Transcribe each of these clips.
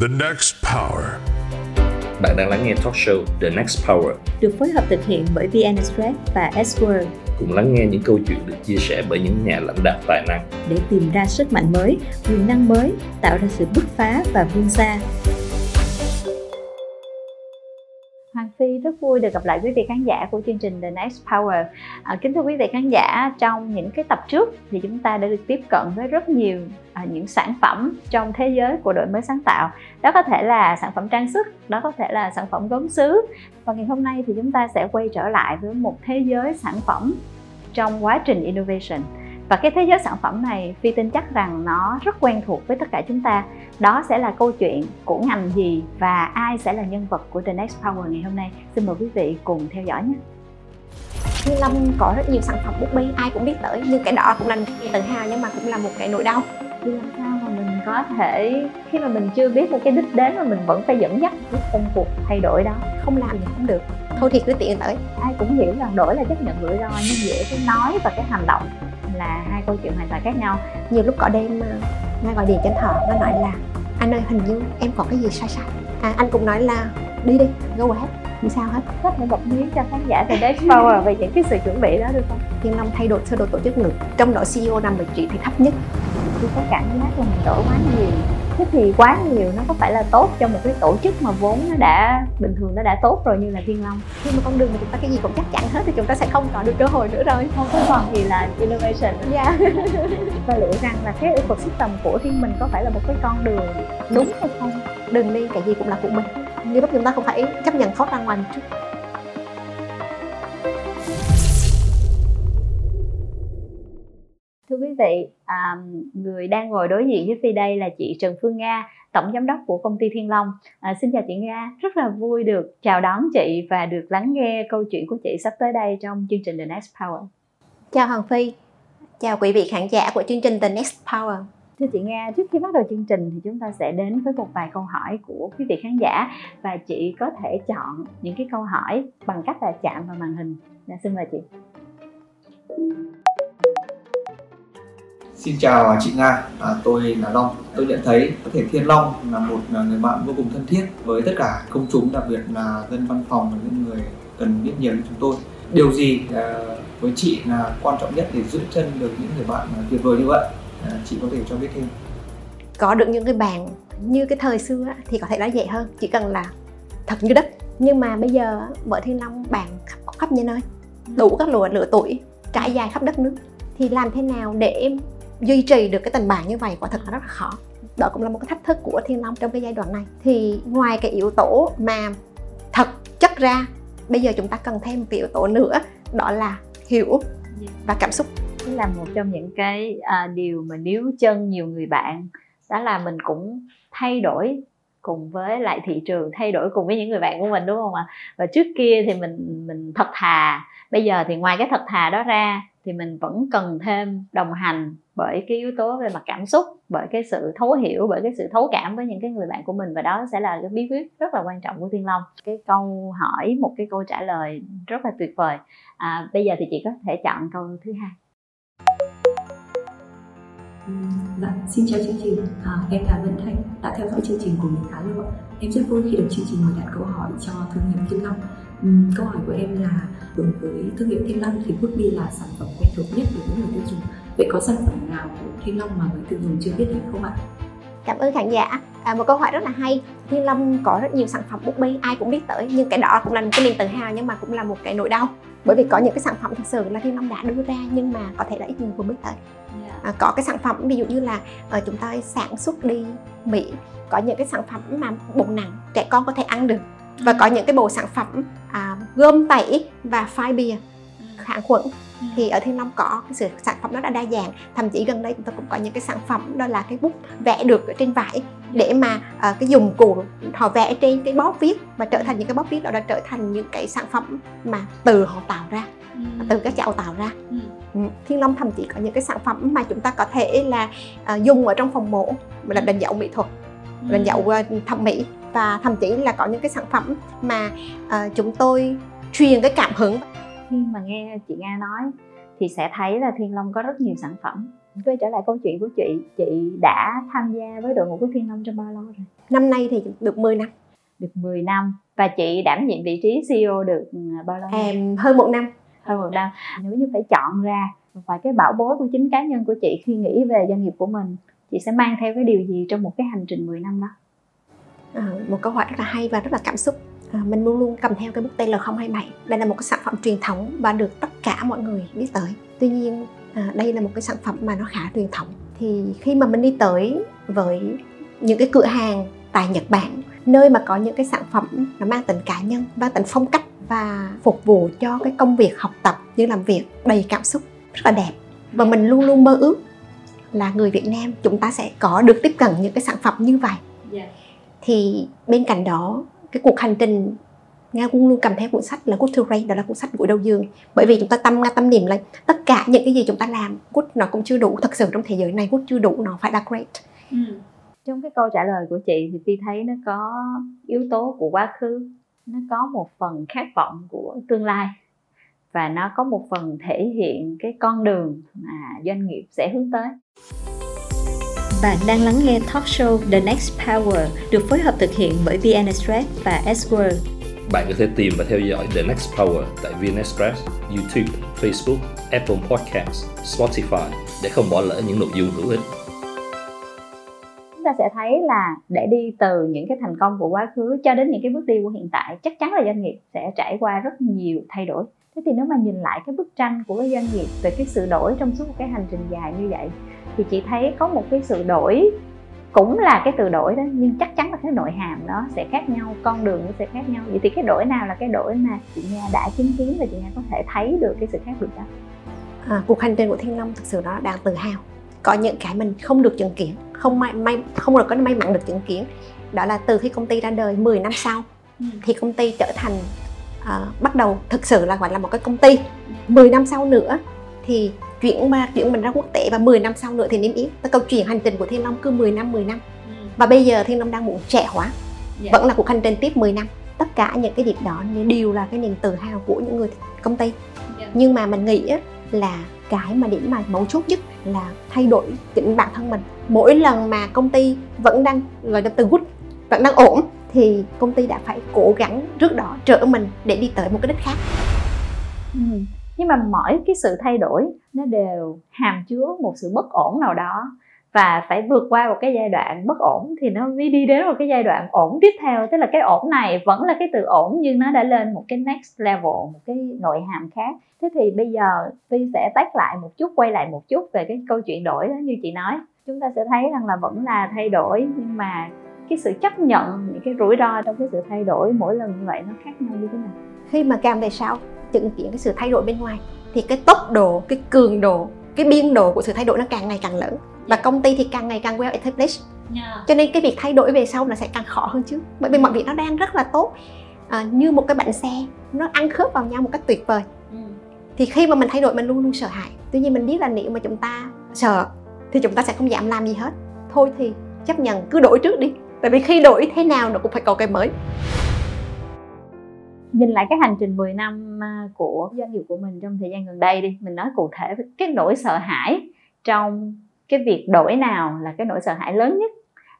The Next Power. Bạn đang lắng nghe talk show The Next Power. được phối hợp thực hiện bởi VN Express và S-Word Cùng lắng nghe những câu chuyện được chia sẻ bởi những nhà lãnh đạo tài năng. để tìm ra sức mạnh mới, quyền năng mới, tạo ra sự bứt phá và vươn xa. Rất vui được gặp lại quý vị khán giả của chương trình The Next Power. À, kính thưa quý vị khán giả, trong những cái tập trước thì chúng ta đã được tiếp cận với rất nhiều à, những sản phẩm trong thế giới của đổi mới sáng tạo. Đó có thể là sản phẩm trang sức, đó có thể là sản phẩm gốm sứ. Và ngày hôm nay thì chúng ta sẽ quay trở lại với một thế giới sản phẩm trong quá trình innovation và cái thế giới sản phẩm này phi tin chắc rằng nó rất quen thuộc với tất cả chúng ta. Đó sẽ là câu chuyện của ngành gì và ai sẽ là nhân vật của The Next Power ngày hôm nay. Xin mời quý vị cùng theo dõi nhé. Thiên Long có rất nhiều sản phẩm bút bi ai cũng biết tới. Nhưng cái đó cũng là tự hào nhưng mà cũng là một cái nỗi đau. Thì làm sao mà mình có thể khi mà mình chưa biết một cái đích đến mà mình vẫn phải dẫn dắt cái công cuộc thay đổi đó. Không làm thì không được. Thôi thì cứ tiện tới. Ai cũng hiểu rằng đổi là chấp nhận rủi ro nhưng giữa cái nói và cái hành động là hai câu chuyện hoàn toàn khác nhau. Nhiều lúc có đêm mà ngay gọi điện cho Thọ và nói là anh ơi hình như em có cái gì sai sai. À, anh cũng nói là đi đi go ahead. Không sao hết. Có thể bật mí cho khán giả The Next Power về những cái sự chuẩn bị đó được không? Thiên Long thay đổi sơ đồ tổ chức ngực. Trong đó CEO nằm vị trí thấp nhất. Tôi có cảm giác là mình đổi quá nhiều thế thì quá nhiều nó có phải là tốt cho một cái tổ chức mà vốn nó đã bình thường nó đã tốt rồi như là thiên long. Khi mà con đường mà chúng ta cái gì cũng chắc chắn hết thì chúng ta sẽ không có được cơ hội nữa rồi không có còn gì là innovation nữa. yeah. và liệu rằng là cái ecosystem của thiên mình có phải là một cái con đường đúng hay không? Đừng đi cái gì cũng là của mình. Nhưng mà chúng ta không phải chấp nhận thoát ra ngoài một chút quý vị à, người đang ngồi đối diện với phi đây là chị trần phương nga tổng giám đốc của công ty thiên long à, xin chào chị nga rất là vui được chào đón chị và được lắng nghe câu chuyện của chị sắp tới đây trong chương trình the next power chào Hoàng Phi chào quý vị khán giả của chương trình The Next Power Thưa chị Nga, trước khi bắt đầu chương trình thì chúng ta sẽ đến với một vài câu hỏi của quý vị khán giả và chị có thể chọn những cái câu hỏi bằng cách là chạm vào màn hình. Dạ, xin mời chị. Xin chào chị Nga, à, tôi là Long. Tôi nhận thấy có thể Thiên Long là một à, người bạn vô cùng thân thiết với tất cả công chúng, đặc biệt là dân văn phòng và những người cần biết nhiều như chúng tôi. Điều gì à, với chị là quan trọng nhất để giữ chân được những người bạn à, tuyệt vời như vậy? À, chị có thể cho biết thêm. có được những cái bạn như cái thời xưa thì có thể nói dễ hơn chỉ cần là thật như đất nhưng mà bây giờ vợ Thiên Long bạn khắp, khắp như nơi đủ các lùa lửa tuổi trải dài khắp đất nước thì làm thế nào để em duy trì được cái tình bạn như vậy quả thật là rất là khó. Đó cũng là một cái thách thức của Thiên Long trong cái giai đoạn này. Thì ngoài cái yếu tố mà thật chất ra bây giờ chúng ta cần thêm một cái yếu tố nữa đó là hiểu và cảm xúc. Đây là một trong những cái à, điều mà níu chân nhiều người bạn. Đó là mình cũng thay đổi cùng với lại thị trường thay đổi cùng với những người bạn của mình đúng không ạ? Và trước kia thì mình mình thật thà bây giờ thì ngoài cái thật thà đó ra thì mình vẫn cần thêm đồng hành bởi cái yếu tố về mặt cảm xúc bởi cái sự thấu hiểu bởi cái sự thấu cảm với những cái người bạn của mình. Và đó sẽ là cái bí quyết rất là quan trọng của thiên long. Cái câu hỏi một cái câu trả lời rất là tuyệt vời. À, bây giờ thì chị có thể chọn câu thứ hai. Ừ, dạ, xin chào chương trình, à, em là Vân Thanh, đã theo dõi chương trình của mình khá lâu ạ. Em rất vui khi được chương trình mời đặt câu hỏi cho thương hiệu Thiên Long. Ừm, câu hỏi của em là đối với thương hiệu Thiên Long thì Woodby là sản phẩm quen thuộc nhất đối với người tiêu dùng. Vậy có sản phẩm nào của Thiên Long mà người tiêu dùng chưa biết đến không ạ? Cảm ơn khán giả. À, một câu hỏi rất là hay. Thiên Long có rất nhiều sản phẩm bút bi ai cũng biết tới nhưng cái đó cũng là một cái niềm tự hào nhưng mà cũng là một cái nỗi đau. Bởi vì có những cái sản phẩm thực sự là Thiên Long đã đưa ra nhưng mà có thể là ít người vừa biết tới. À, có cái sản phẩm ví dụ như là ờ, chúng ta sản xuất đi Mỹ có những cái sản phẩm mà bột nặng trẻ con có thể ăn được và có những cái bộ sản phẩm à, gom tẩy và phai bìa kháng khuẩn. Thì ở Thiên Long có cái sự sản phẩm đó đã đa dạng. Thậm chí gần đây chúng ta cũng có những cái sản phẩm đó là cái bút vẽ được ở trên vải để mà à, cái dụng cụ họ vẽ trên cái bóp viết và trở thành những cái bóp viết đó đã trở thành những cái sản phẩm mà từ họ tạo ra từ các cháu tạo ra. Ừ, Thiên Long thậm chí có những cái sản phẩm mà chúng ta có thể là à, dùng ở trong phòng mổ là đánh dấu mỹ thuật đánh dấu à, thẩm mỹ và thậm chí là có những cái sản phẩm mà à, chúng tôi truyền cái cảm hứng. Khi mà nghe chị Nga nói thì sẽ thấy là Thiên Long có rất nhiều sản phẩm. Quay trở lại câu chuyện của chị chị đã tham gia với đội ngũ của Thiên Long trong bao lâu rồi? Năm nay thì được 10 năm. Được 10 năm. Và chị đảm nhiệm vị trí CEO được ừ, bao lâu em hơn một năm. Hơn một năm. Nếu như phải chọn ra vài cái bảo bối của chính cá nhân của chị khi nghĩ về doanh nghiệp của mình chị sẽ mang theo cái điều gì trong một cái hành trình 10 năm đó Ờ, một câu hỏi rất là hay và rất là cảm xúc. À, mình luôn luôn cầm theo cái bút tên L027 đây là một cái sản phẩm truyền thống và được tất cả mọi người biết tới. Tuy nhiên à, đây là một cái sản phẩm mà nó khá truyền thống. Thì khi mà mình đi tới với những cái cửa hàng tại Nhật Bản nơi mà có những cái sản phẩm nó mang tính cá nhân mang tính phong cách và phục vụ cho cái công việc học tập như làm việc đầy cảm xúc rất là đẹp. Và mình luôn luôn mơ ước là người Việt Nam chúng ta sẽ có được tiếp cận những cái sản phẩm như vậy. Yeah. Thì bên cạnh đó, cái cuộc hành trình, Nga cũng luôn cầm theo cuốn sách là Good to Great, đó là cuốn sách gửi đầu giường. Bởi vì chúng ta tâm, nga tâm niệm là tất cả những cái gì chúng ta làm, good nó cũng chưa đủ, thật sự trong thế giới này good chưa đủ, nó phải là great. Ừ. trong cái câu trả lời của chị thì Phi thấy nó có yếu tố của quá khứ, nó có một phần khát vọng của tương lai, và nó có một phần thể hiện cái con đường mà doanh nghiệp sẽ hướng tới bạn đang lắng nghe talk show The Next Power được phối hợp thực hiện bởi VN Express và S-World. Bạn có thể tìm và theo dõi The Next Power tại VN Express, YouTube, Facebook, Apple Podcasts, Spotify để không bỏ lỡ những nội dung hữu ích. Chúng ta sẽ thấy là để đi từ những cái thành công của quá khứ cho đến những cái bước đi của hiện tại, chắc chắn là doanh nghiệp sẽ trải qua rất nhiều thay đổi. Thế thì nếu mà nhìn lại cái bức tranh của cái doanh nghiệp về cái sự đổi trong suốt một cái hành trình dài như vậy thì chị thấy có một cái sự đổi cũng là cái từ đổi đó nhưng chắc chắn là cái nội hàm nó sẽ khác nhau con đường nó sẽ khác nhau. Vậy thì cái đổi nào là cái đổi mà chị Nga đã chứng kiến và chị Nga có thể thấy được cái sự khác biệt đó? À, cuộc hành trình của Thiên Long thực sự nó đang tự hào. Có những cái mình không được chứng kiến không may, may không được có may mắn được chứng kiến. Đó là từ khi công ty ra đời 10 năm sau ừ. thì công ty trở thành uh, bắt đầu thực sự là gọi là một cái công ty. 10 năm sau nữa thì chuyển mà chuyển mình ra quốc tế và 10 năm sau nữa thì niêm yết cái câu chuyện hành trình của Thiên Long cứ 10 năm 10 năm ừ. và bây giờ Thiên Long đang muốn trẻ hóa yeah. Dạ. vẫn là cuộc hành trình tiếp 10 năm tất cả những cái việc đó đều là cái niềm tự hào của những người công ty yeah. Dạ. nhưng mà mình nghĩ là cái mà điểm mà mấu chốt nhất là thay đổi chính bản thân mình mỗi lần mà công ty vẫn đang gọi là từ good vẫn đang ổn thì công ty đã phải cố gắng trước đó trợ mình để đi tới một cái đích khác ừ nhưng mà mỗi cái sự thay đổi, nó đều hàm chứa một sự bất ổn nào đó. Và phải vượt qua một cái giai đoạn bất ổn thì nó mới đi đến một cái giai đoạn ổn tiếp theo. Tức là cái ổn này vẫn là cái từ ổn, nhưng nó đã lên một cái next level, một cái nội hàm khác. Thế thì bây giờ Vi sẽ tách lại một chút, quay lại một chút về cái câu chuyện đổi đó, như chị nói. Chúng ta sẽ thấy rằng là vẫn là thay đổi, nhưng mà cái sự chấp nhận những cái rủi ro trong cái sự thay đổi mỗi lần như vậy nó khác nhau như thế nào? Khi mà càng về sau chứng kiến cái sự thay đổi bên ngoài thì cái tốc độ cái cường độ cái biên độ của sự thay đổi nó càng ngày càng lớn. Và công ty thì càng ngày càng well established. Yeah. cho nên cái việc thay đổi về sau nó sẽ càng khó hơn chứ bởi vì mọi việc nó đang rất là tốt. À, như một cái bánh xe nó ăn khớp vào nhau một cách tuyệt vời. Ừ. thì khi mà mình thay đổi mình luôn luôn sợ hãi. Tuy nhiên mình biết là nếu mà chúng ta sợ thì chúng ta sẽ không dám làm gì hết. Thôi thì chấp nhận cứ đổi trước đi tại vì khi đổi thế nào nó cũng phải có cái mới. Nhìn lại cái hành trình 10 năm à, của doanh nghiệp của mình trong thời gian gần đây đi mình nói cụ thể cái nỗi sợ hãi trong cái việc đổi nào là cái nỗi sợ hãi lớn nhất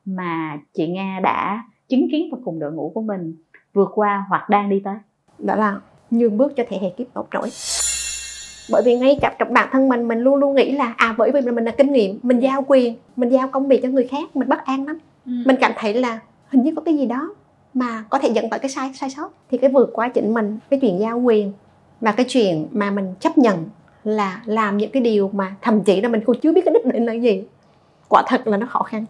mà chị Nga đã chứng kiến và cùng đội ngũ của mình vượt qua hoặc đang đi tới. Đó là nhường bước cho thế hệ kiếp tốt nổi bởi vì ngay cả trong bản thân mình mình luôn luôn nghĩ là à bởi vì mình là kinh nghiệm mình giao quyền mình giao công việc cho người khác mình bất an lắm ừ. mình cảm thấy là hình như có cái gì đó mà có thể dẫn tới cái sai sai sót. Thì cái vượt qua chính mình cái chuyện giao quyền và cái chuyện mà mình chấp nhận là làm những cái điều mà thậm chí là mình còn chưa biết cái đích đến là gì quả thật là nó khó khăn.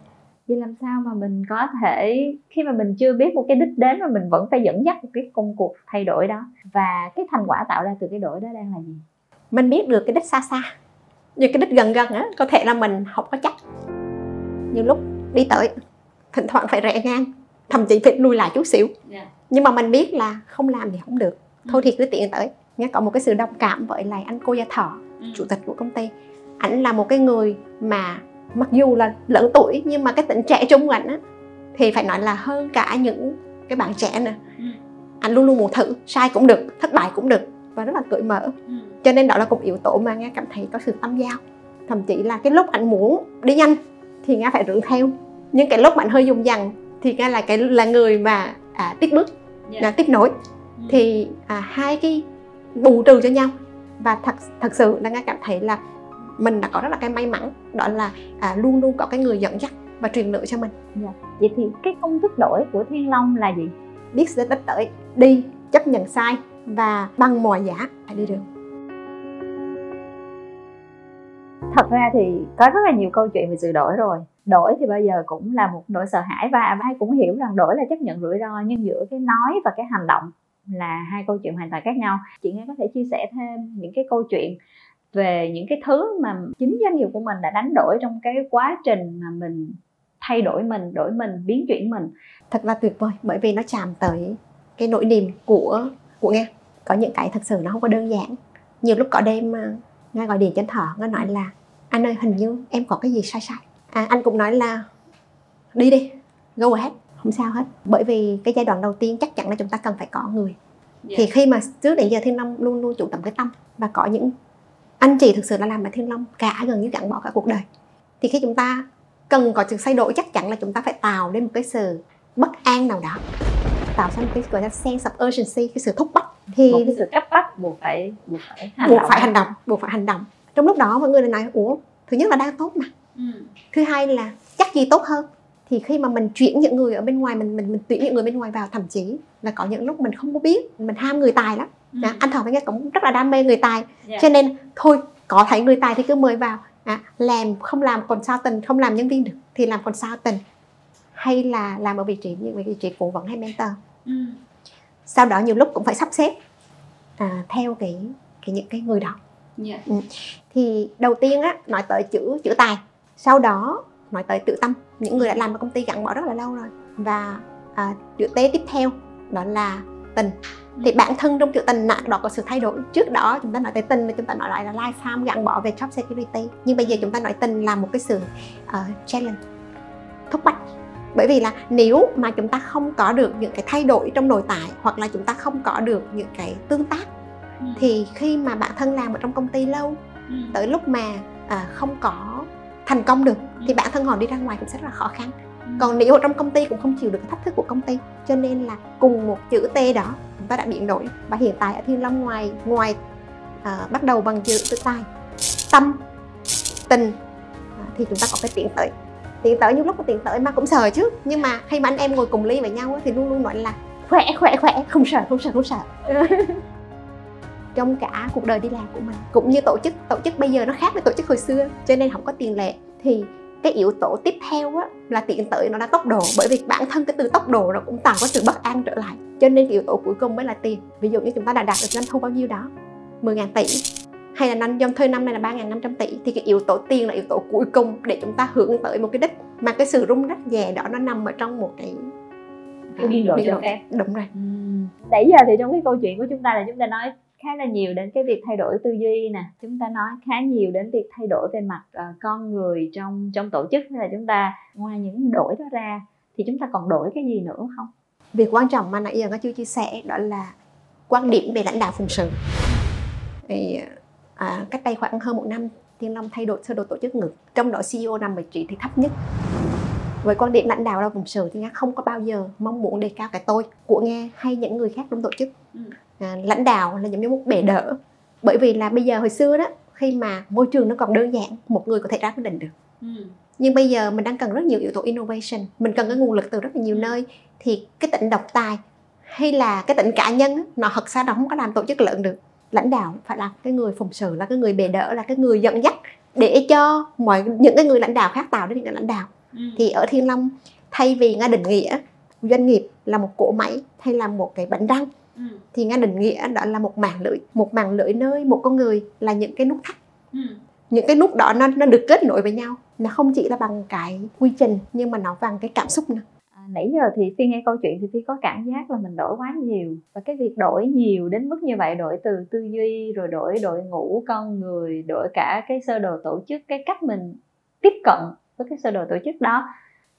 Vậy làm sao mà mình có thể khi mà mình chưa biết một cái đích đến mà mình vẫn phải dẫn dắt một cái công cuộc thay đổi đó. Và cái thành quả tạo ra từ cái đổi đó đang là gì? Mình biết được cái đích xa xa nhưng cái đích gần gần á có thể là mình không có chắc. Nhiều lúc đi tới thỉnh thoảng phải rẽ ngang thậm chí phải lùi lại chút xíu yeah. Dạ. nhưng mà mình biết là không làm thì không được thôi ừ. thì cứ tiện tới nghe có một cái sự đồng cảm với lại anh cô gia thọ ừ. chủ tịch của công ty ảnh là một cái người mà mặc dù là lớn tuổi nhưng mà cái tính trẻ trung của ảnh á thì phải nói là hơn cả những cái bạn trẻ nè ừ. anh luôn luôn muốn thử sai cũng được thất bại cũng được và rất là cởi mở ừ. cho nên đó là một yếu tố mà nghe cảm thấy có sự tâm giao thậm chí là cái lúc anh muốn đi nhanh thì nghe phải rượn theo nhưng cái lúc bạn hơi dùng dằn thì nghe là cái là người mà à, tiếp bước Dạ. là tiếp nối. Ừ. thì à, hai cái bù trừ cho nhau. Và thật thật sự là nghe cảm thấy là mình đã có rất là cái may mắn đó là à, luôn luôn có cái người dẫn dắt và truyền lửa cho mình. Vậy thì cái công thức đổi của thiên long là gì? Biết sẽ đích tới đi chấp nhận sai và bằng mọi giá phải đi đường thật ra thì có rất là nhiều câu chuyện về sự đổi rồi. Đổi thì bao giờ cũng là một nỗi sợ hãi và ai cũng hiểu rằng đổi là chấp nhận rủi ro, nhưng giữa cái nói và cái hành động là hai câu chuyện hoàn toàn khác nhau. Chị nghe có thể chia sẻ thêm những cái câu chuyện về những cái thứ mà chính doanh nghiệp của mình đã đánh đổi trong cái quá trình mà mình thay đổi mình đổi mình, biến chuyển mình. Thật là tuyệt vời, bởi vì nó chạm tới cái nỗi niềm của của nghe có những cái thật sự nó không có đơn giản. Nhiều lúc có đêm ờ, mà nghe gọi điện trên thở nó nói là anh ơi hình như em có cái gì sai sai. À, anh cũng nói là đi đi go ahead. Không sao hết. Bởi vì cái giai đoạn đầu tiên chắc chắn là chúng ta cần phải có người. Thì khi mà trước đến giờ thiên long luôn luôn chủ động cái tâm và có những anh chị thực sự là làm ở thiên long cả gần như gắn bỏ cả cuộc đời. Thì khi chúng ta cần có sự thay đổi chắc chắn là chúng ta phải tạo nên một cái sự bất an nào đó. Tạo ra một cái gọi là sense of urgency cái sự thúc bách. Thì một cái sự cấp bách buộc phải buộc phải hành buộc động. phải hành động buộc phải hành động trong lúc đó mọi người lại nói ủa thứ nhất là đang tốt mà Ừ. thứ hai là chắc gì tốt hơn thì khi mà mình chuyển những người ở bên ngoài mình mình mình tuyển những người bên ngoài vào thậm chí là có những lúc mình không có biết mình ham người tài lắm Ừ. à, anh thọ với nghe cũng rất là đam mê người tài Dạ. cho nên thôi có thấy người tài thì cứ mời vào à, làm không làm consultant không làm nhân viên được thì làm consultant hay là làm ở vị trí những vị trí cố vấn hay mentor Ừ. sau đó nhiều lúc cũng phải sắp xếp à, theo cái cái những cái người đó Dạ. thì đầu tiên á nói tới chữ chữ tài. Sau đó nói tới tự tâm. Những người đã làm ở công ty gắn bó rất là lâu rồi. Và à, chữ T tiếp theo đó là tình. Thì bản thân trong chữ tình nặng đó có sự thay đổi. Trước đó chúng ta nói tới tình là chúng ta nói lại là lifetime gắn bó về job security. Nhưng bây giờ chúng ta nói tình là một cái sự uh, challenge thúc bách. Bởi vì là nếu mà chúng ta không có được những cái thay đổi trong nội tại hoặc là chúng ta không có được những cái tương tác thì khi mà bản thân làm ở trong công ty lâu Ừ. tới lúc mà à, không có thành công được thì bản thân họ đi ra ngoài cũng sẽ rất là khó khăn. Còn nếu ở trong công ty cũng không chịu được cái thách thức của công ty cho nên là cùng một chữ T đó chúng ta đã biến đổi. Và hiện tại ở Thiên Long ngoài ngoài à, bắt đầu bằng chữ tự tài tâm tình à, thì chúng ta có cái tiến tới. Tiến tới những lúc có tiến tới mà cũng sợ chứ nhưng mà khi mà anh em ngồi cùng ly với nhau thì luôn luôn nói là khỏe khỏe khỏe không sợ không sợ không sợ trong cả cuộc đời đi làm của mình. Cũng như tổ chức tổ chức bây giờ nó khác với tổ chức hồi xưa cho nên không có tiền lệ. Thì cái yếu tố tiếp theo á, là tiến tới nó là tốc độ bởi vì bản thân cái từ tốc độ nó cũng tạo có sự bất an trở lại. Cho nên cái yếu tố cuối cùng mới là tiền. Ví dụ như chúng ta đã đạt được doanh thu bao nhiêu đó 10.000 tỷ hay là năm doanh thuê năm nay là 3.500 tỷ thì cái yếu tố tiền là yếu tố cuối cùng để chúng ta hướng tới một cái đích. Mà cái sự rung rắc nhẹ đó nó nằm ở trong một cái Cái biên độ cho phép. đúng rồi. Nãy giờ thì trong cái câu chuyện của chúng ta là chúng ta nói khá là nhiều đến cái việc thay đổi tư duy nè. Chúng ta nói khá nhiều đến việc thay đổi về mặt ờ, con người trong trong tổ chức hay là chúng ta ngoài những đổi đó ra thì chúng ta còn đổi cái gì nữa không? Việc quan trọng mà nãy giờ có chưa chia sẻ đó là quan điểm về lãnh đạo phụng sự. Thì à, cách đây khoảng hơn một năm Thiên Long thay đổi sơ đồ tổ chức ngược trong đó CEO nằm vị trí thì thấp nhất. Với quan điểm lãnh đạo là phụng sự thì nghe không có bao giờ mong muốn đề cao cái tôi của nghe hay những người khác trong tổ chức. Ừ. à, lãnh đạo là giống như một bể đỡ. Bởi vì là bây giờ hồi xưa đó khi mà môi trường nó còn đơn giản một người có thể ra quyết định được. Nhưng bây giờ mình đang cần rất nhiều yếu tố innovation. Mình cần cái nguồn lực từ rất là nhiều nơi. Thì cái tính độc tài hay là cái tính cá nhân nó thật ra nó không có làm tổ chức lớn được. Lãnh đạo phải là cái người phụng sự là cái người bề đỡ là cái người dẫn dắt để cho mọi những cái người lãnh đạo khác tạo ra những cái lãnh đạo. Thì ở Thiên Long thay vì nga định nghĩa doanh nghiệp là một cỗ máy hay là một cái bánh răng thì nga định nghĩa đó là một mạng lưới một mạng lưới nơi một con người là những cái nút thắt. Những cái nút đó nó nó được kết nối với nhau. Nó không chỉ là bằng cái quy trình nhưng mà nó bằng cái cảm xúc nữa. À, nãy giờ thì phi nghe câu chuyện thì phi có cảm giác là mình đổi quá nhiều. Và cái việc đổi nhiều đến mức như vậy đổi từ tư duy rồi đổi đội ngũ con người đổi cả cái sơ đồ tổ chức cái cách mình tiếp cận với cái sơ đồ tổ chức đó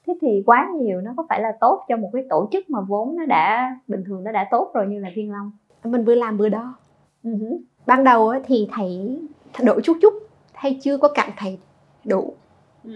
thế thì quá nhiều nó có phải là tốt cho một cái tổ chức mà vốn nó đã bình thường nó đã tốt rồi như là thiên long? Mình vừa làm vừa đo. Hứ. ban đầu thì thấy đổi chút chút hay chưa có cảm thấy đủ.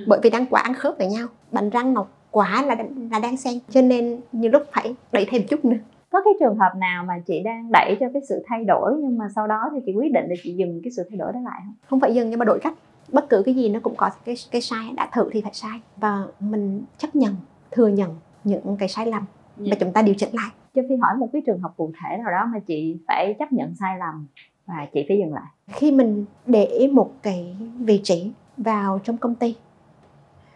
Bởi vì đang quá ăn khớp với nhau bánh răng nó quá là là đang xen. Cho nên nhiều lúc phải đẩy thêm chút nữa. Có cái trường hợp nào mà chị đang đẩy cho cái sự thay đổi nhưng mà sau đó thì chị quyết định là chị dừng cái sự thay đổi đó lại không? Không phải dừng nhưng mà đổi cách bất cứ cái gì nó cũng có cái cái sai đã thử thì phải sai. Và mình chấp nhận thừa nhận những cái sai lầm và chúng ta điều chỉnh lại. Cho phi hỏi một cái trường hợp cụ thể nào đó mà chị phải chấp nhận sai lầm và chị phải dừng lại. Khi mình để một cái vị trí vào trong công ty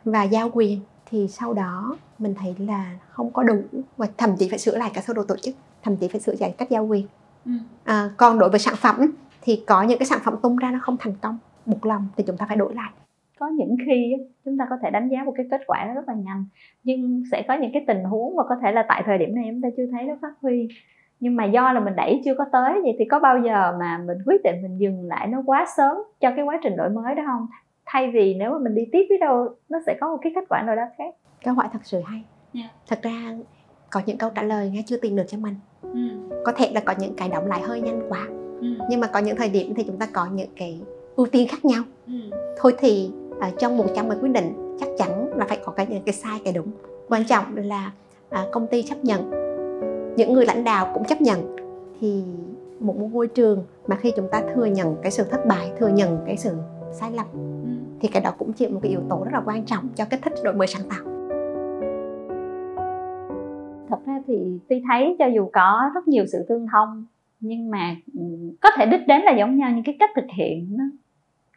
và giao quyền thì sau đó mình thấy là không có đủ và thậm chí phải sửa lại cả sơ đồ tổ chức thậm chí phải sửa lại cách giao quyền. Ừ. à, còn đối với sản phẩm thì có những cái sản phẩm tung ra nó không thành công buộc lòng thì chúng ta phải đổi lại có những khi chúng ta có thể đánh giá một cái kết quả nó rất là nhanh nhưng sẽ có những cái tình huống mà có thể là tại thời điểm này chúng ta chưa thấy nó phát huy nhưng mà do là mình đẩy chưa có tới vậy thì có bao giờ mà mình quyết định mình dừng lại nó quá sớm cho cái quá trình đổi mới đó không thay vì nếu mà mình đi tiếp biết đâu nó sẽ có một cái kết quả nào đó khác câu hỏi thật sự hay yeah. Dạ. thật ra có những câu trả lời nghe chưa tìm được cho mình ừ. có thể là có những cái động lại hơi nhanh quá ừ. nhưng mà có những thời điểm thì chúng ta có những cái ưu tiên khác nhau. Ừ. thôi thì à, trong 100 cái quyết định chắc chắn là phải có cái những cái sai cái đúng. Quan trọng là à, công ty chấp nhận. Những người lãnh đạo cũng chấp nhận. Thì một môi trường mà khi chúng ta thừa nhận cái sự thất bại thừa nhận cái sự sai lầm ừ. thì cái đó cũng chịu một cái yếu tố rất là quan trọng cho kích thích đổi mới sáng tạo. Thật ra thì phi thấy cho dù có rất nhiều sự tương thông nhưng mà ừ, có thể đích đến là giống nhau nhưng cái cách thực hiện nó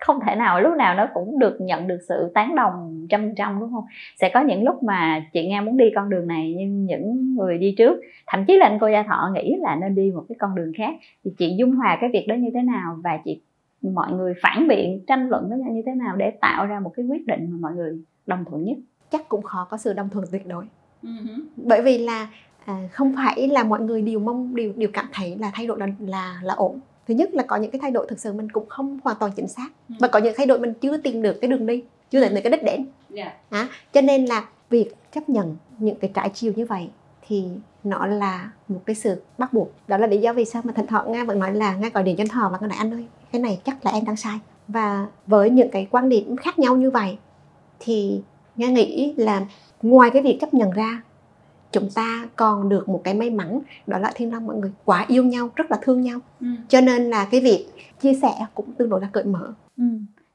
không thể nào lúc nào nó cũng được nhận được sự tán đồng trăm trăm đúng không? Sẽ có những lúc mà chị nghe muốn đi con đường này nhưng những người đi trước thậm chí là anh cô gia thọ nghĩ là nên đi một cái con đường khác. Thì chị dung hòa cái việc đó như thế nào và chị mọi người phản biện tranh luận với nhau như thế nào để tạo ra một cái quyết định mà mọi người đồng thuận nhất? Chắc cũng khó có sự đồng thuận tuyệt đối. Uh-huh. bởi vì là à, không phải là mọi người đều mong đều đều cảm thấy là thay đổi là là là ổn thứ nhất là có những cái thay đổi thực sự mình cũng không hoàn toàn chính xác uh-huh. và có những thay đổi mình chưa tìm được cái đường đi chưa tìm được cái đích đến yeah. Dạ. à, cho nên là việc chấp nhận những cái trái chiều như vậy thì nó là một cái sự bắt buộc đó là lý do vì sao mà thỉnh thoảng nga vẫn nói là nga gọi điện cho thọ và nga nói anh ơi cái này chắc là em đang sai và với những cái quan điểm khác nhau như vậy thì nga nghĩ là ngoài cái việc chấp nhận ra chúng ta còn được một cái may mắn đó là thiên long mọi người quá yêu nhau rất là thương nhau. Ừ. cho nên là cái việc chia sẻ cũng tương đối là cởi mở. Ừ.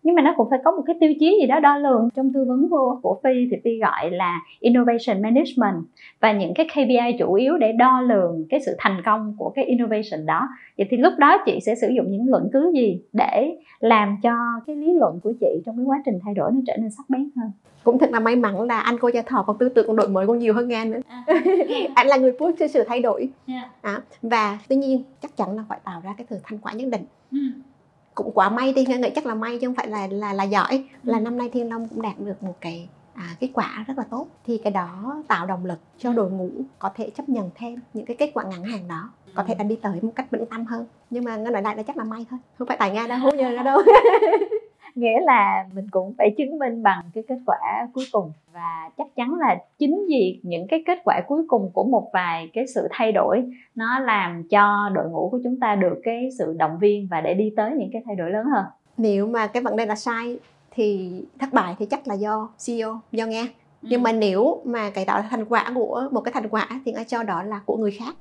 Nhưng mà nó cũng phải có một cái tiêu chí gì đó đo lường trong tư vấn vô của phi thì phi gọi là innovation management. Và những cái KPI chủ yếu để đo lường cái sự thành công của cái innovation đó. Vậy thì lúc đó chị sẽ sử dụng những luận cứ gì để làm cho cái lý luận của chị trong cái quá trình thay đổi nó trở nên sắc bén hơn cũng thật là may mắn là anh cô gia thọ còn tư tưởng còn đổi mới còn nhiều hơn nghe nữa. À. anh là người push cho sự thay đổi. Yeah. à, và tuy nhiên chắc chắn là phải tạo ra cái sự thành quả nhất định. Ừ. Cũng quá may đi nghĩ chắc là may chứ không phải là là là giỏi. Là ừ. năm nay thiên long cũng đạt được một cái à, kết quả rất là tốt. Thì cái đó tạo động lực cho đội ngũ có thể chấp nhận thêm những cái kết quả ngắn hàng đó. Có thể là đi tới một cách vững tâm hơn. Nhưng mà ngân nói lại là chắc là may thôi. Không phải tại nga đâu không nhờ ra đâu nghĩa là mình cũng phải chứng minh bằng cái kết quả cuối cùng. Và chắc chắn là chính vì những cái kết quả cuối cùng của một vài cái sự thay đổi nó làm cho đội ngũ của chúng ta được cái sự động viên và để đi tới những cái thay đổi lớn hơn. Nếu mà cái vấn đề là sai thì thất bại thì chắc là do CEO do nghe. Ừ. nhưng mà nếu mà cái đó là thành quả của một cái thành quả thì ngay cho đó là của người khác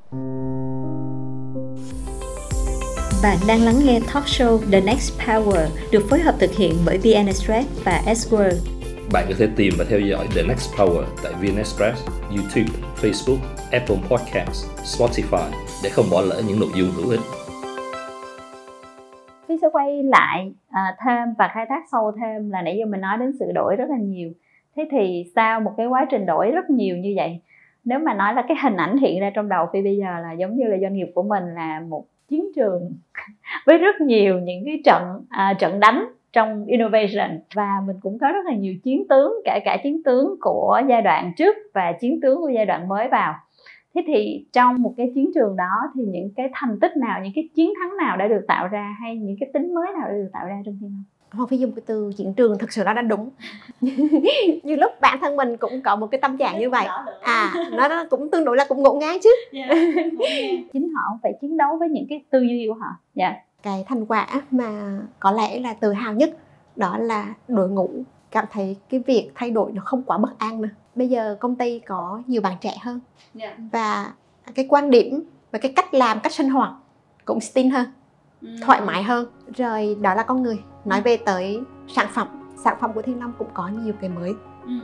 bạn đang lắng nghe talk show The Next Power được phối hợp thực hiện bởi VN Express và S-World. Bạn có thể tìm và theo dõi The Next Power tại VN Express, YouTube, Facebook, Apple Podcasts, Spotify để không bỏ lỡ những nội dung hữu ích. Phi sẽ quay lại à, thêm và khai thác sâu thêm là nãy giờ mình nói đến sự đổi rất là nhiều. Thế thì sau một cái quá trình đổi rất nhiều như vậy, nếu mà nói là cái hình ảnh hiện ra trong đầu Phi bây giờ là giống như là doanh nghiệp của mình là một chiến trường với rất nhiều những cái trận à, trận đánh trong innovation. Và mình cũng có rất là nhiều chiến tướng cả cả chiến tướng của giai đoạn trước và chiến tướng của giai đoạn mới vào. Thế thì trong một cái chiến trường đó thì những cái thành tích nào những cái chiến thắng nào đã được tạo ra hay những cái tính mới nào đã được tạo ra trong thiên không Hoàng Phi dùng cái từ chiến trường thực sự nó đã đúng. Như lúc bản thân mình cũng có một cái tâm trạng như vậy. à nó cũng tương đối là cũng ngộ ngang chứ. Yeah, chính họ phải chiến đấu với những cái tư duy của họ. Dạ. Yeah. cái thành quả mà có lẽ là tự hào nhất đó là đội ngũ cảm thấy cái việc thay đổi nó không quá bất an nữa. Bây giờ công ty có nhiều bạn trẻ hơn. Dạ. và cái quan điểm và cái cách làm cách sinh hoạt cũng tin hơn thoải mái hơn. Rồi đó là con người. Nói về tới sản phẩm sản phẩm của thiên long cũng có nhiều cái mới.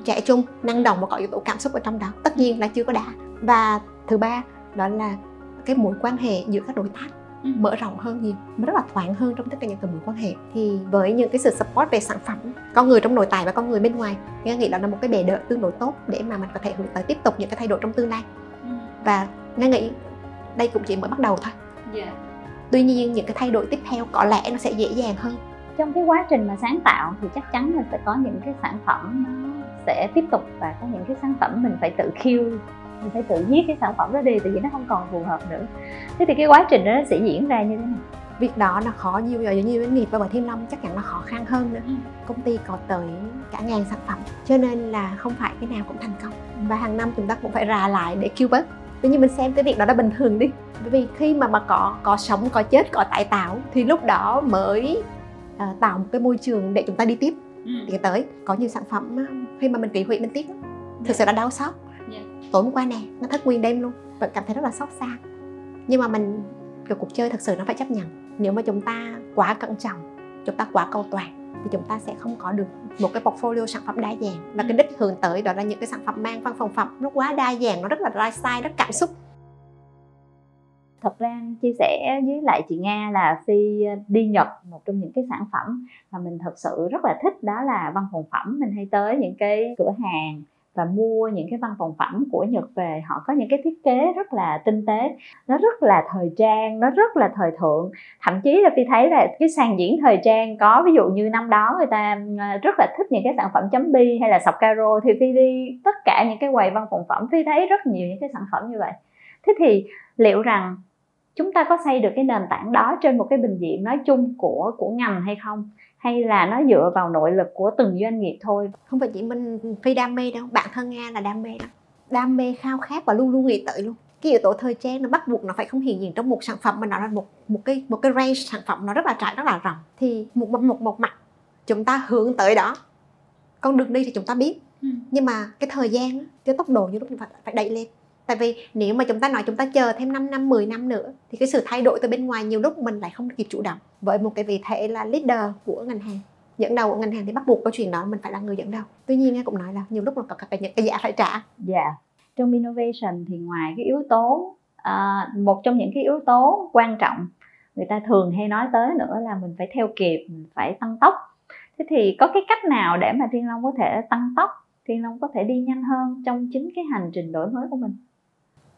Trẻ trung năng động và có yếu tố cảm xúc ở trong đó. Tất nhiên là chưa có đã. Và thứ ba đó là cái mối quan hệ giữa các đối tác mở rộng hơn nhiều nó rất là thoáng hơn trong tất cả những cái mối quan hệ. Thì với những cái sự support về sản phẩm con người trong nội tại và con người bên ngoài nghe nghĩ đó là một cái bề đỡ tương đối tốt để mà mình có thể hướng tới tiếp tục những cái thay đổi trong tương lai. Và nghe nghĩ đây cũng chỉ mới bắt đầu thôi. Dạ. Tuy nhiên những cái thay đổi tiếp theo có lẽ nó sẽ dễ dàng hơn. Trong cái quá trình mà sáng tạo thì chắc chắn là sẽ có những cái sản phẩm nó sẽ tiếp tục và có những cái sản phẩm mình phải tự khiêu mình phải tự giết cái sản phẩm đó đi tại vì nó không còn phù hợp nữa. Thế thì cái quá trình đó nó sẽ diễn ra như thế nào? Việc đó là khó nhiều giờ nhiều doanh nghiệp và bởi thiên long chắc chắn là khó khăn hơn nữa. Ừ. công ty có tới cả ngàn sản phẩm cho nên là không phải cái nào cũng thành công. Và hàng năm chúng ta cũng phải rà lại để kêu bớt tuy nhiên mình xem cái việc đó là bình thường đi. Bởi vì khi mà mà có có sống có chết có tái tạo thì lúc đó mới à, tạo một cái môi trường để chúng ta đi tiếp. Tiến tới có nhiều sản phẩm á, khi mà mình bị hủy mình tiếc thực sự là đau xót. Dạ. tối hôm qua nè nó thất nguyên đêm luôn vẫn cảm thấy rất là xót xa. Nhưng mà mình cái cuộc chơi thật sự nó phải chấp nhận. Nếu mà chúng ta quá cẩn trọng chúng ta quá cầu toàn thì chúng ta sẽ không có được một cái portfolio sản phẩm đa dạng. Và cái đích hướng tới đó là những cái sản phẩm mang văn phòng phẩm nó quá đa dạng, nó rất là lifestyle rất cảm xúc. Thật ra chia sẻ với lại chị Nga là Phi đi Nhật, một trong những cái sản phẩm mà mình thật sự rất là thích, đó là văn phòng phẩm. Mình hay tới những cái cửa hàng và mua những cái văn phòng phẩm của Nhật về. Họ có những cái thiết kế rất là tinh tế, nó rất là thời trang, nó rất là thời thượng. Thậm chí là Phi thấy là cái sàn diễn thời trang có, ví dụ như năm đó người ta ờ, rất là thích những cái sản phẩm chấm bi hay là sọc caro, thì Phi đi tất cả những cái quầy văn phòng phẩm, Phi thấy rất nhiều những cái sản phẩm như vậy. Thế thì liệu rằng chúng ta có xây được cái nền tảng đó trên một cái bình diện nói chung của của ngành hay không? Hay là nó dựa vào nội lực của từng doanh nghiệp thôi? Không phải chỉ mình phi đam mê đâu bản thân nga là đam mê đó đam mê khao khát và luôn luôn nghĩ tới luôn. Cái yếu tố thời trang nó bắt buộc nó phải không hiện diện trong một sản phẩm mà nó là một một cái một cái range sản phẩm nó rất là trải rất là rộng. Thì một một một, một mặt chúng ta hướng tới đó. Con đường đi thì chúng ta biết. Ừ. nhưng mà cái thời gian cái tốc độ như lúc phải phải đẩy lên tại vì nếu mà chúng ta nói chúng ta chờ thêm 5 năm 10 năm nữa thì cái sự thay đổi từ bên ngoài nhiều lúc mình lại không kịp chủ động với một cái vị thế là leader của ngành hàng. Dẫn đầu của ngành hàng thì bắt buộc câu chuyện đó mình phải là người dẫn đầu. Tuy nhiên em cũng nói là nhiều lúc là có cả những cái giá phải trả. Dạ. Trong innovation thì ngoài cái yếu tố à, một trong những cái yếu tố quan trọng người ta thường hay nói tới nữa là mình phải theo kịp mình phải tăng tốc. Thế thì có cái cách nào để mà thiên long có thể tăng tốc? Thiên long có thể đi nhanh hơn trong chính cái hành trình đổi mới của mình?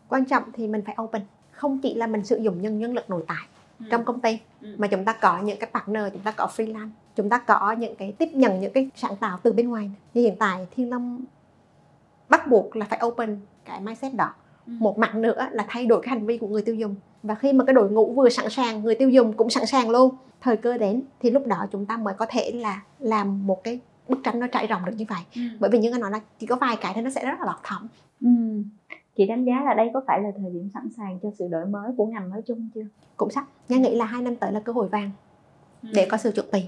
Quan trọng thì mình phải open không chỉ là mình sử dụng nhân nhân lực nội tại trong công ty Ừ. mà chúng ta có những cái partner chúng ta có freelance chúng ta có những cái tiếp nhận những cái sáng tạo từ bên ngoài. Như hiện tại thiên long bắt buộc là phải open cái mindset đó. Ừ. một mặt nữa là thay đổi cái hành vi của người tiêu dùng. Và khi mà cái đội ngũ vừa sẵn sàng người tiêu dùng cũng sẵn sàng luôn thời cơ đến thì lúc đó chúng ta mới có thể là làm một cái bức tranh nó trải rộng được như vậy. Bởi vì như anh nói là chỉ có vài cái thì nó sẽ rất là lọt thỏm. Ừ. Chị đánh giá là đây có phải là thời điểm sẵn sàng cho sự đổi mới của ngành nói chung chưa? cũng sắp nha nghĩ là hai năm tới là cơ hội vàng để có sự chuẩn bị.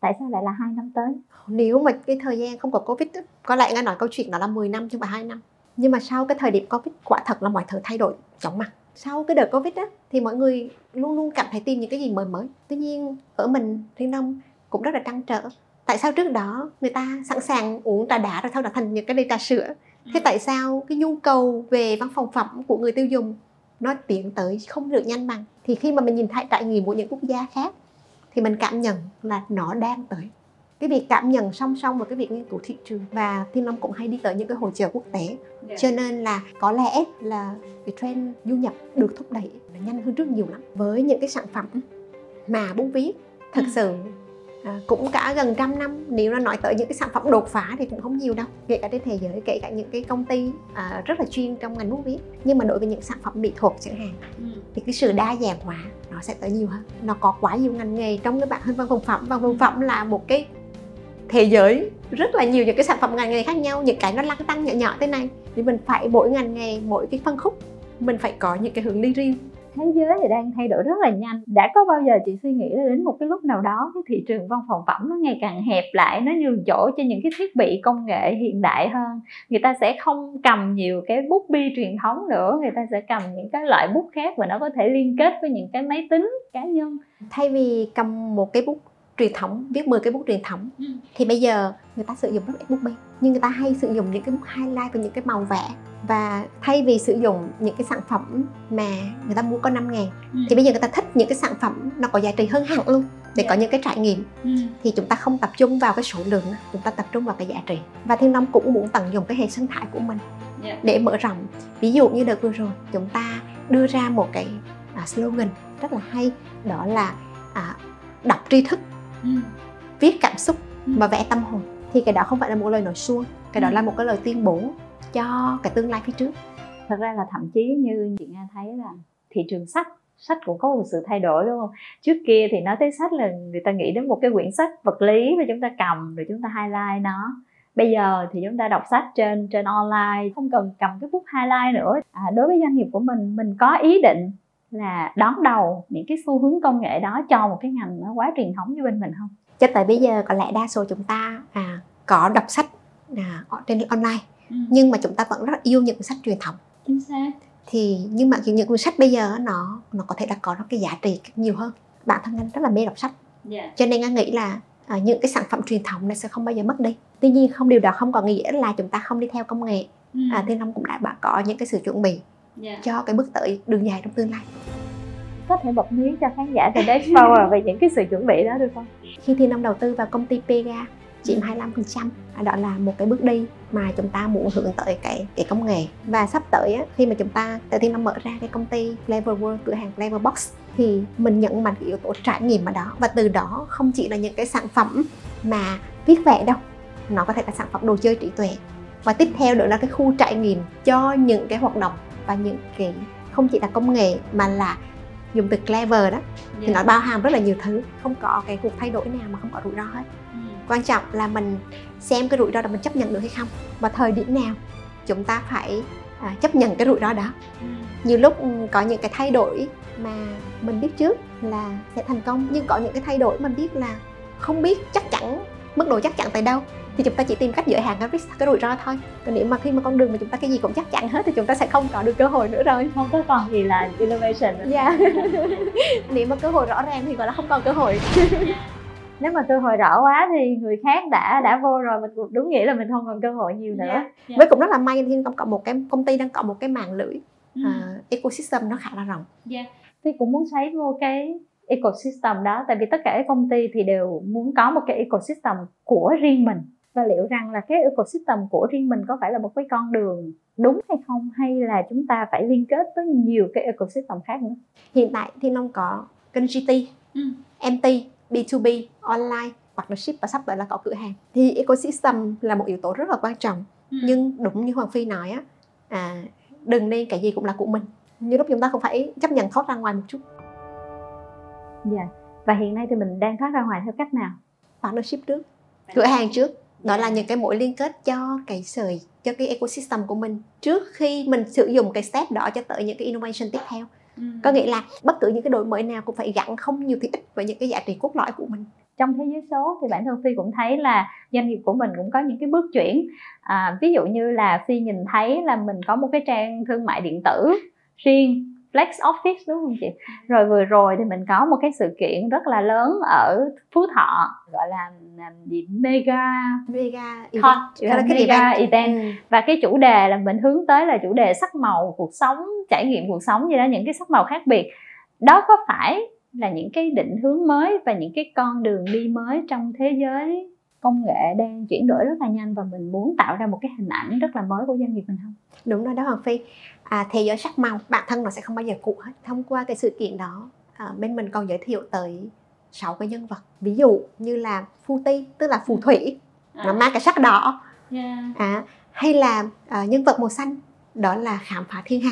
Tại sao lại là hai năm tới? nếu mà cái thời gian không có covid có lẽ nghe nói câu chuyện đó là 10 năm chứ không phải 2 năm. Nhưng mà sau cái thời điểm covid quả thật là mọi thứ thay đổi chóng mặt. Sau cái đợt covid á, thì mọi người luôn luôn cảm thấy tìm những cái gì mới mới. Tuy nhiên ở mình thiên đông cũng rất là trăn trở. Tại sao trước đó người ta sẵn sàng uống trà đá rồi sau đó thành những cái ly trà sữa thế tại sao cái nhu cầu về văn phòng phẩm của người tiêu dùng nó tiến tới không được nhanh bằng? Thì khi mà mình nhìn thấy trải nghiệm của những quốc gia khác thì mình cảm nhận là nó đang tới. Cái việc cảm nhận song song với cái việc nghiên cứu thị trường và Thiên Long cũng hay đi tới những cái hội chợ quốc tế. Cho nên là có lẽ là cái trend du nhập được thúc đẩy nhanh hơn trước nhiều lắm. Với những cái sản phẩm mà bút viết thật Ừ. sự à, cũng cả gần trăm năm. Nếu nó nói tới những cái sản phẩm đột phá thì cũng không nhiều đâu kể cả trên thế giới kể cả những cái công ty à, rất là chuyên trong ngành bút viết nhưng mà đối với những sản phẩm mỹ thuật chẳng hạn thì cái sự đa dạng hóa nó sẽ tới nhiều hơn. Nó có quá nhiều ngành nghề trong cái bản thân văn phòng phẩm. Văn phòng phẩm là một cái thế giới rất là nhiều những cái sản phẩm ngành nghề khác nhau. Những cái nó lăn tăng nhỏ nhỏ thế này. Thì mình phải mỗi ngành nghề mỗi cái phân khúc mình phải có những cái hướng đi riêng thế giới thì đang thay đổi rất là nhanh. Đã có bao giờ chị suy nghĩ là đến một cái lúc nào đó cái thị trường văn phòng phẩm nó ngày càng hẹp lại, nó nhường chỗ cho những cái thiết bị công nghệ hiện đại hơn? Người ta sẽ không cầm nhiều cái bút bi truyền thống nữa, người ta sẽ cầm những cái loại bút khác và nó có thể liên kết với những cái máy tính cá nhân. Thay vì cầm một cái bút truyền thống viết 10 cái bút truyền thống ừ. thì bây giờ người ta sử dụng rất ít bút bi nhưng người ta hay sử dụng những cái bút highlight và những cái màu vẽ và thay vì sử dụng những cái sản phẩm mà người ta mua có 5 ngàn ừ. thì bây giờ người ta thích những cái sản phẩm nó có giá trị hơn hẳn luôn để Dạ. có những cái trải nghiệm ừ. thì chúng ta không tập trung vào cái số lượng chúng ta tập trung vào cái giá trị và thiên long cũng muốn tận dụng cái hệ sinh thái của mình Dạ. để mở rộng ví dụ như đợt vừa rồi chúng ta đưa ra một cái à, slogan rất là hay đó là à, đọc tri thức Ừ. viết cảm xúc Ừ. và vẽ tâm hồn thì cái đó không phải là một lời nói suông cái đó Ừ. là một cái lời tuyên bố cho cái tương lai phía trước thật ra là thậm chí như chị nga thấy là thị trường sách sách cũng có một sự thay đổi đúng không trước kia thì nói tới sách là người ta nghĩ đến một cái quyển sách vật lý và chúng ta cầm rồi chúng ta highlight nó bây giờ thì chúng ta đọc sách trên trên online không cần cầm cái bút highlight nữa à, đối với doanh nghiệp của mình mình có ý định là đón đầu những cái xu hướng công nghệ đó cho một cái ngành nó quá truyền thống như bên mình không? Cho tới bây giờ có lẽ đa số chúng ta à, có đọc sách à, ở trên online nhưng mà chúng ta vẫn rất yêu những cuốn sách truyền thống. Chính xác. Thì nhưng mà những cuốn sách bây giờ nó nó có thể là có cái giá trị nhiều hơn. Bản thân anh rất là mê đọc sách. Yeah. cho nên anh nghĩ là à, những cái sản phẩm truyền thống này sẽ không bao giờ mất đi. Tuy nhiên không điều đó không có nghĩa là chúng ta không đi theo công nghệ. À, thiên long cũng đã có những cái sự chuẩn bị yeah. cho cái bước tới đường dài trong tương lai. Có thể bật mí cho khán giả The Next Power về những cái sự chuẩn bị đó được không? Khi thiên long đầu tư vào công ty Pega chiếm 25% à, đó là một cái bước đi mà chúng ta muốn hướng tới cái cái công nghệ. Và sắp tới á, khi mà chúng ta tại thiên long mở ra cái công ty Clever World cửa hàng Clever Box thì mình nhận mạnh cái yếu tố trải nghiệm ở đó. Và từ đó không chỉ là những cái sản phẩm mà viết vẽ đâu nó có thể là sản phẩm đồ chơi trí tuệ. Và tiếp theo nữa là cái khu trải nghiệm cho những cái hoạt động và những cái không chỉ là công nghệ mà là dùng từ clever đó thì nó bao hàm rất là nhiều thứ. Không có cái cuộc thay đổi nào mà không có rủi ro hết. Quan trọng là mình xem cái rủi ro đó mình chấp nhận được hay không. Và thời điểm nào chúng ta phải à, chấp nhận cái rủi ro đó. Nhiều lúc ừ, có những cái thay đổi mà mình biết trước là sẽ thành công nhưng có những cái thay đổi mình biết là không biết chắc chắn mức độ chắc chắn tới đâu thì chúng ta chỉ tìm cách giới hạn cái risk cái rủi ro thôi. Còn nếu mà khi mà con đường mà chúng ta cái gì cũng chắc chắn hết thì chúng ta sẽ không có được cơ hội nữa rồi. Không có còn gì là innovation nữa. dạ. Nếu mà cơ hội rõ ràng thì gọi là không còn cơ hội. Nếu mà cơ hội rõ quá thì người khác đã đã vô rồi mình đúng nghĩa là mình không còn cơ hội nhiều nữa. Yeah. với cũng rất là may thiên có một cái công ty đang có một cái mạng lưới à, ecosystem nó khá là rộng. Thì cũng muốn xoáy vô cái ecosystem đó tại vì tất cả các công ty thì đều muốn có một cái ecosystem của riêng mình và liệu rằng là cái ecosystem của riêng mình có phải là một cái con đường đúng hay không hay là chúng ta phải liên kết với nhiều cái ecosystem khác nữa? Hiện tại thiên long có kênh GT Ừ. MT B2B online partnership và sắp tới là có cửa hàng. Thì ecosystem là một yếu tố rất là quan trọng. Ừ. nhưng đúng như Hoàng Phi nói á à, đừng nên cái gì cũng là của mình. Như lúc chúng ta cũng phải chấp nhận thoát ra ngoài một chút. Dạ. Và hiện nay thì mình đang thoát ra ngoài theo cách nào? Partnership trước. Cửa hàng trước đó là những cái mối liên kết cho cái sợi cho cái ecosystem của mình trước khi mình sử dụng cái step đó cho tới những cái innovation tiếp theo. Có nghĩa là bất cứ những cái đổi mới nào cũng phải gắn không nhiều thì ít với những cái giá trị cốt lõi của mình. Trong thế giới số thì bản thân phi cũng thấy là doanh nghiệp của mình cũng có những cái bước chuyển. À, ví dụ như là phi nhìn thấy là mình có một cái trang thương mại điện tử riêng Flex Office đúng không chị? Rồi vừa rồi thì mình có một cái sự kiện rất là lớn ở Phú Thọ gọi là gì mega Vega Con, event. cái mega event Ừ. và cái chủ đề là mình hướng tới là chủ đề sắc màu cuộc sống trải nghiệm cuộc sống gì đó những cái sắc màu khác biệt đó có phải là những cái định hướng mới và những cái con đường đi mới trong thế giới công nghệ đang chuyển đổi rất là nhanh và mình muốn tạo ra một cái hình ảnh rất là mới của doanh nghiệp mình không? Đúng rồi đó Hoàng Phi. À, thế giới sắc màu bản thân nó sẽ không bao giờ cũ hết. Thông qua cái sự kiện đó à, bên mình còn giới thiệu tới sáu cái nhân vật. Ví dụ như là phù ti tức là phù thủy. Nó mang cái sắc đỏ. À, hay là à, nhân vật màu xanh. Đó là khám phá thiên hà.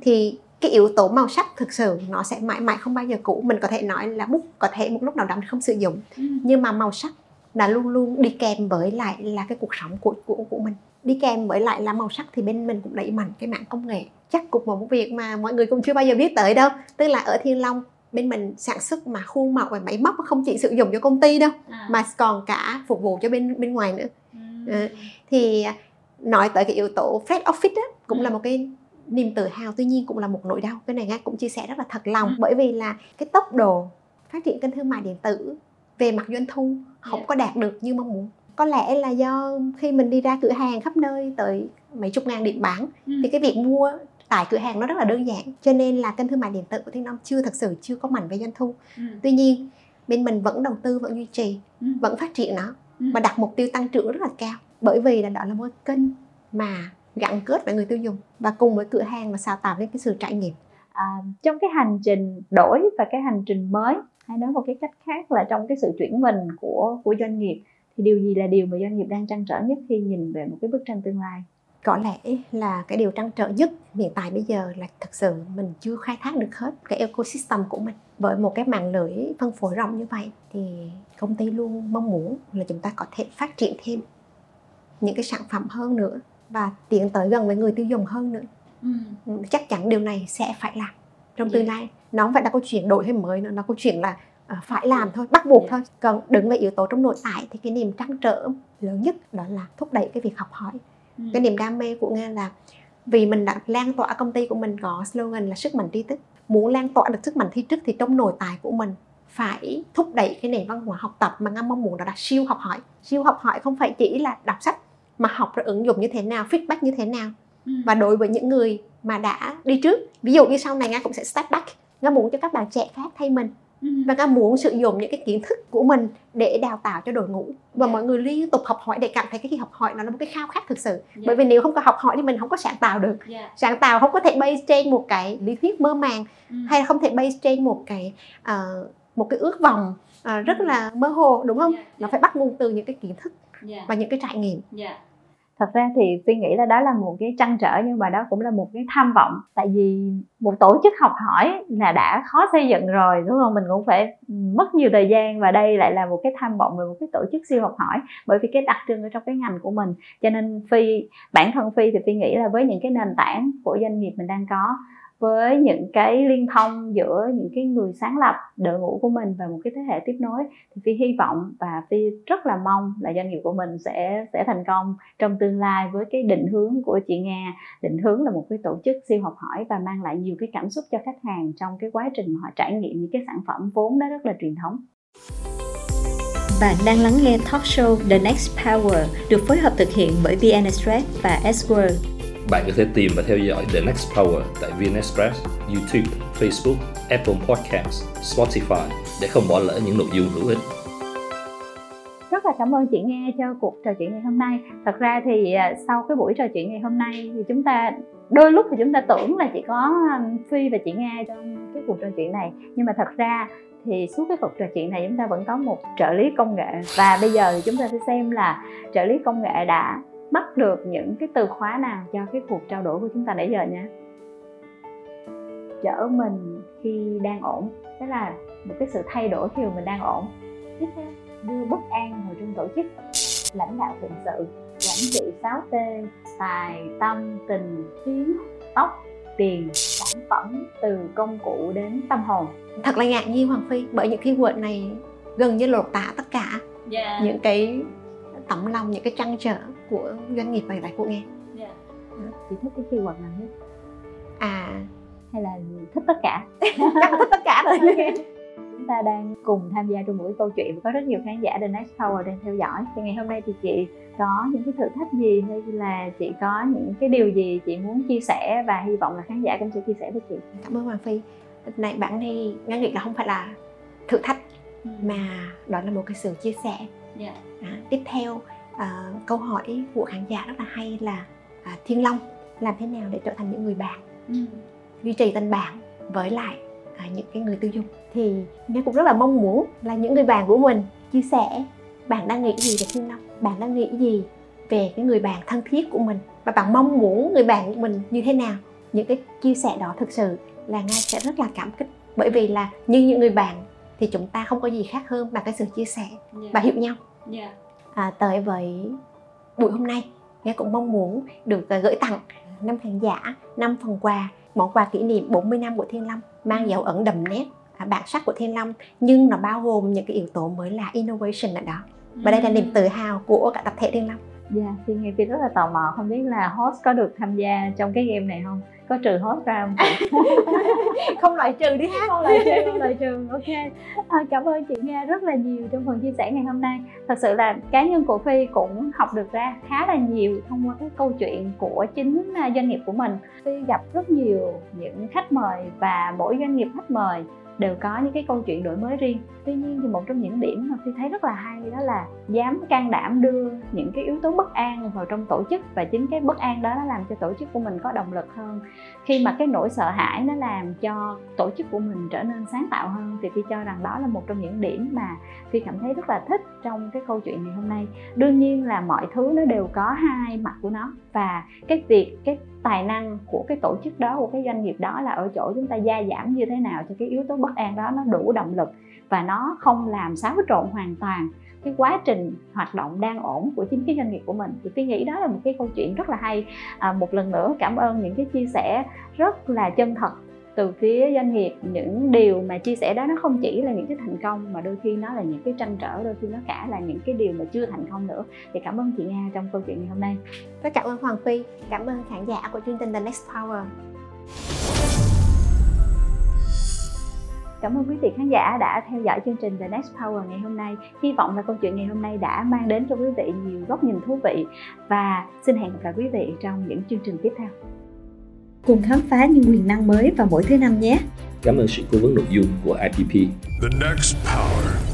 Thì cái yếu tố màu sắc thực sự nó sẽ mãi mãi không bao giờ cũ. Mình có thể nói là bút có thể một lúc nào đó mình không sử dụng. Nhưng mà màu sắc là luôn luôn đi kèm với lại là cái cuộc sống của của của mình đi kèm với lại là màu sắc thì bên mình cũng đẩy mạnh cái mạng công nghệ chắc cũng một việc mà mọi người cũng chưa bao giờ biết tới đâu tức là ở Thiên Long bên mình sản xuất mà khuôn mẫu và máy móc không chỉ sử dụng cho công ty đâu À. mà còn cả phục vụ cho bên bên ngoài nữa Ừ. thì nói tới cái yếu tố Fred Office á, cũng Ừ. là một cái niềm tự hào tuy nhiên cũng là một nỗi đau cái này nga cũng chia sẻ rất là thật lòng Ừ. bởi vì là cái tốc độ phát triển kênh thương mại điện tử về mặt doanh thu không Dạ. có đạt được như mong muốn có lẽ là do khi mình đi ra cửa hàng khắp nơi tới mấy chục ngàn điểm bán Ừ. thì cái việc mua tại cửa hàng nó rất là đơn giản cho nên là kênh thương mại điện tử của Thiên Long chưa thật sự chưa có mạnh về doanh thu Ừ. tuy nhiên bên mình vẫn đầu tư vẫn duy trì Ừ. vẫn phát triển nó Ừ. và đặt mục tiêu tăng trưởng rất là cao bởi vì là đó là một kênh mà gắn kết với người tiêu dùng và cùng với cửa hàng mà sao tạo nên cái sự trải nghiệm à, trong cái hành trình đổi và cái hành trình mới hay nói một cái cách khác là trong cái sự chuyển mình của của doanh nghiệp thì điều gì là điều mà doanh nghiệp đang trăn trở nhất khi nhìn về một cái bức tranh tương lai? Có lẽ là cái điều trăn trở nhất hiện tại bây giờ là thực sự mình chưa khai thác được hết cái ecosystem của mình. Với một cái mạng lưới phân phối rộng như vậy thì công ty luôn mong muốn là chúng ta có thể phát triển thêm những cái sản phẩm hơn nữa và tiến tới gần với người tiêu dùng hơn nữa. Ừ, chắc chắn điều này sẽ phải làm trong tương lai nó không phải là câu chuyện đổi hay mới nữa nó câu chuyện là à, phải làm thôi bắt buộc thôi. Còn đứng về yếu tố trong nội tại thì cái niềm trăn trở lớn nhất đó là thúc đẩy cái việc học hỏi. Cái niềm đam mê của nga là vì mình đã lan tỏa công ty của mình có slogan là sức mạnh tri thức. Muốn lan tỏa được sức mạnh tri thức thì trong nội tại của mình phải thúc đẩy cái nền văn hóa học tập mà nga mong muốn đó là siêu học hỏi. Siêu học hỏi không phải chỉ là đọc sách mà học rồi ứng dụng như thế nào feedback như thế nào và đối với những người mà đã đi trước ví dụ như sau này nga cũng sẽ step back. Nga muốn cho các bạn trẻ khác thay mình. Và nga muốn sử dụng những cái kiến thức của mình để đào tạo cho đội ngũ. Và Dạ. mọi người liên tục học hỏi để cảm thấy cái khi học hỏi nó là một cái khao khát thực sự. Dạ. bởi vì nếu không có học hỏi thì mình không có sáng tạo được. Sáng tạo không có thể base trên một cái lý thuyết mơ màng hay là không thể base trên một cái ờ, một cái ước vọng ờ, rất là mơ hồ đúng không? Nó phải bắt nguồn từ những cái kiến thức và những cái trải nghiệm thật ra thì phi nghĩ là đó là một cái trăn trở nhưng mà đó cũng là một cái tham vọng. Tại vì một tổ chức học hỏi là đã khó xây dựng rồi, đúng không? Mình cũng phải mất nhiều thời gian và đây lại là một cái tham vọng về một cái tổ chức siêu học hỏi bởi vì cái đặc trưng ở trong cái ngành của mình. Cho nên phi, bản thân phi thì phi nghĩ là với những cái nền tảng của doanh nghiệp mình đang có với những cái liên thông giữa những cái người sáng lập, đội ngũ của mình và một cái thế hệ tiếp nối. Thì phi hy vọng và phi rất là mong là doanh nghiệp của mình sẽ sẽ thành công trong tương lai với cái định hướng của chị Nga. Định hướng là một cái tổ chức siêu học hỏi và mang lại nhiều cái cảm xúc cho khách hàng trong cái quá trình mà họ trải nghiệm những cái sản phẩm vốn đó rất là truyền thống. Bạn đang lắng nghe talk show The Next Power được phối hợp thực hiện bởi VN Express và S-World. Bạn có thể tìm và theo dõi The Next Power tại VnExpress, YouTube, Facebook, Apple Podcasts, Spotify để không bỏ lỡ những nội dung hữu ích. rất là cảm ơn chị Nga cho cuộc trò chuyện ngày hôm nay. Thật ra thì à, sau cái buổi trò chuyện ngày hôm nay thì chúng ta đôi lúc thì chúng ta tưởng là chỉ có à, Phi và chị Nga trong cái cuộc trò chuyện này. Nhưng mà thật ra thì suốt cái cuộc trò chuyện này chúng ta vẫn có một trợ lý công nghệ. Và bây giờ thì chúng ta sẽ xem là trợ lý công nghệ đã bắt được những cái từ khóa nào cho cái cuộc trao đổi của chúng ta nãy giờ nha? Chở mình khi đang ổn tức là một cái sự thay đổi khi mà mình đang ổn. Tiếp theo đưa bất an vào trong tổ chức. Lãnh đạo phụng sự quản trị 6T tài tâm tình tiếng tóc tiền sản phẩm từ công cụ đến tâm hồn. Thật là ngạc nhiên hoàng phi bởi những keyword này gần như lột tả tất cả. Yeah. những cái tấm lòng những cái trăn trở của doanh nghiệp vậy vậy của nghe. Chị thích cái keyword nào nhất? À. Hay là thích tất cả? Chắc thích tất cả rồi chúng ta đang cùng tham gia trong buổi câu chuyện và có rất nhiều khán giả The Next Power đang theo dõi. Thì ngày hôm nay thì chị có những cái thử thách gì? Hay là chị có những cái điều gì chị muốn chia sẻ? Và hy vọng là khán giả cũng sẽ chia sẻ với chị. Cảm ơn hoàng phi. Này bạn này nga nghĩ là không phải là thử thách mà đó là một cái sự chia sẻ. Yeah. à, tiếp theo à, câu hỏi của khán giả rất là hay là à, thiên long làm thế nào để trở thành những người bạn? Duy trì tình bạn với lại à, những cái người tiêu dùng. Thì nga cũng rất là mong muốn là những người bạn của mình chia sẻ bạn đang nghĩ gì về thiên long? Bạn đang nghĩ gì về cái người bạn thân thiết của mình? Và bạn mong muốn người bạn của mình như thế nào? Những cái chia sẻ đó thực sự là nga sẽ rất là cảm kích. Bởi vì là như những người bạn thì chúng ta không có gì khác hơn là cái sự chia sẻ và hiểu nhau à, tới với buổi hôm nay nghe cũng mong muốn được à, gửi tặng năm khán giả, năm phần quà, món quà kỷ niệm 40 năm của Thiên Long mang dấu ấn đậm nét à, bản sắc của Thiên Long nhưng nó bao gồm những cái yếu tố mới là innovation ở đó và đây là niềm tự hào của cả tập thể Thiên Long. Dạ, yeah, thì Ngày Phi rất là tò mò không biết là host có được tham gia trong cái game này không? Có trừ host ra không? không loại trừ đi ha. Không loại trừ, không loại trừ. Ok. À, cảm ơn chị Nga rất là nhiều trong phần chia sẻ ngày hôm nay. Thật sự là cá nhân của Phi cũng học được ra khá là nhiều thông qua cái câu chuyện của chính à, doanh nghiệp của mình. Phi gặp rất nhiều những khách mời và mỗi doanh nghiệp khách mời đều có những cái câu chuyện đổi mới riêng. Tuy nhiên thì một trong những điểm mà phi thấy rất là hay đó là dám can đảm đưa những cái yếu tố bất an vào trong tổ chức và chính cái bất an đó nó làm cho tổ chức của mình có động lực hơn. Khi mà cái nỗi sợ hãi nó làm cho tổ chức của mình trở nên sáng tạo hơn thì phi cho rằng đó là một trong những điểm mà phi cảm thấy rất là thích trong cái câu chuyện ngày hôm nay. Đương nhiên là mọi thứ nó đều có hai mặt của nó và cái việc, cái tài năng của cái tổ chức đó, của cái doanh nghiệp đó là ở chỗ chúng ta gia giảm như thế nào cho cái yếu tố bất an đó nó đủ động lực và nó không làm xáo trộn hoàn toàn cái quá trình hoạt động đang ổn của chính cái doanh nghiệp của mình. Thì tôi nghĩ đó là một cái câu chuyện rất là hay. À, một lần nữa cảm ơn những cái chia sẻ rất là chân thật từ phía doanh nghiệp. Những điều mà chia sẻ đó nó không chỉ là những cái thành công mà đôi khi nó là những cái tranh trở đôi khi nó cả là những cái điều mà chưa thành công nữa. Thì cảm ơn chị Nga trong câu chuyện ngày hôm nay. Rất cảm ơn Hoàng Phi. Cảm ơn khán giả của chương trình The Next Power. Cảm ơn quý vị khán giả đã theo dõi chương trình The Next Power ngày hôm nay. Hy vọng là câu chuyện ngày hôm nay đã mang đến cho quý vị nhiều góc nhìn thú vị và xin hẹn gặp lại quý vị trong những chương trình tiếp theo cùng khám phá những quyền năng mới vào mỗi thứ năm nhé. Cảm ơn sự cố vấn nội dung của IPP. The next power.